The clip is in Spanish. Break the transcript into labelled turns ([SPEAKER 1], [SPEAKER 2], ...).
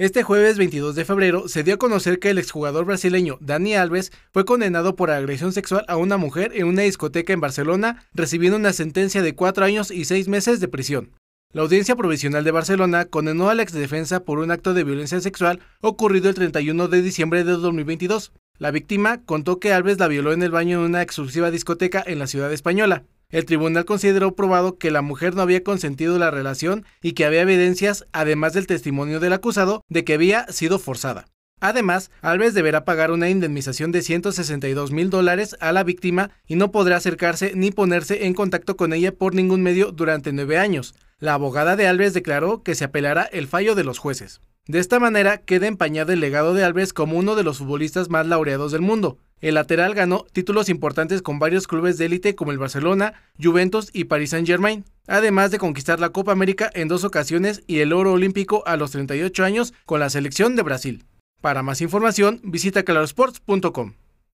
[SPEAKER 1] Este jueves 22 de febrero se dio a conocer que el exjugador brasileño Dani Alves fue condenado por agresión sexual a una mujer en una discoteca en Barcelona, recibiendo una sentencia de cuatro años y seis meses de prisión. La Audiencia Provisional de Barcelona condenó al exdefensa por un acto de violencia sexual ocurrido el 31 de diciembre de 2022. La víctima contó que Alves la violó en el baño de una exclusiva discoteca en la ciudad española. El tribunal consideró probado que la mujer no había consentido la relación y que había evidencias, además del testimonio del acusado, de que había sido forzada. Además, Alves deberá pagar una indemnización de 162 mil dólares a la víctima y no podrá acercarse ni ponerse en contacto con ella por ningún medio durante nueve años. La abogada de Alves declaró que se apelará el fallo de los jueces. De esta manera queda empañado el legado de Alves como uno de los futbolistas más laureados del mundo. El lateral ganó títulos importantes con varios clubes de élite como el Barcelona, Juventus y Paris Saint-Germain, además de conquistar la Copa América en dos ocasiones y el oro olímpico a los 38 años con la selección de Brasil. Para más información, visita clarosports.com.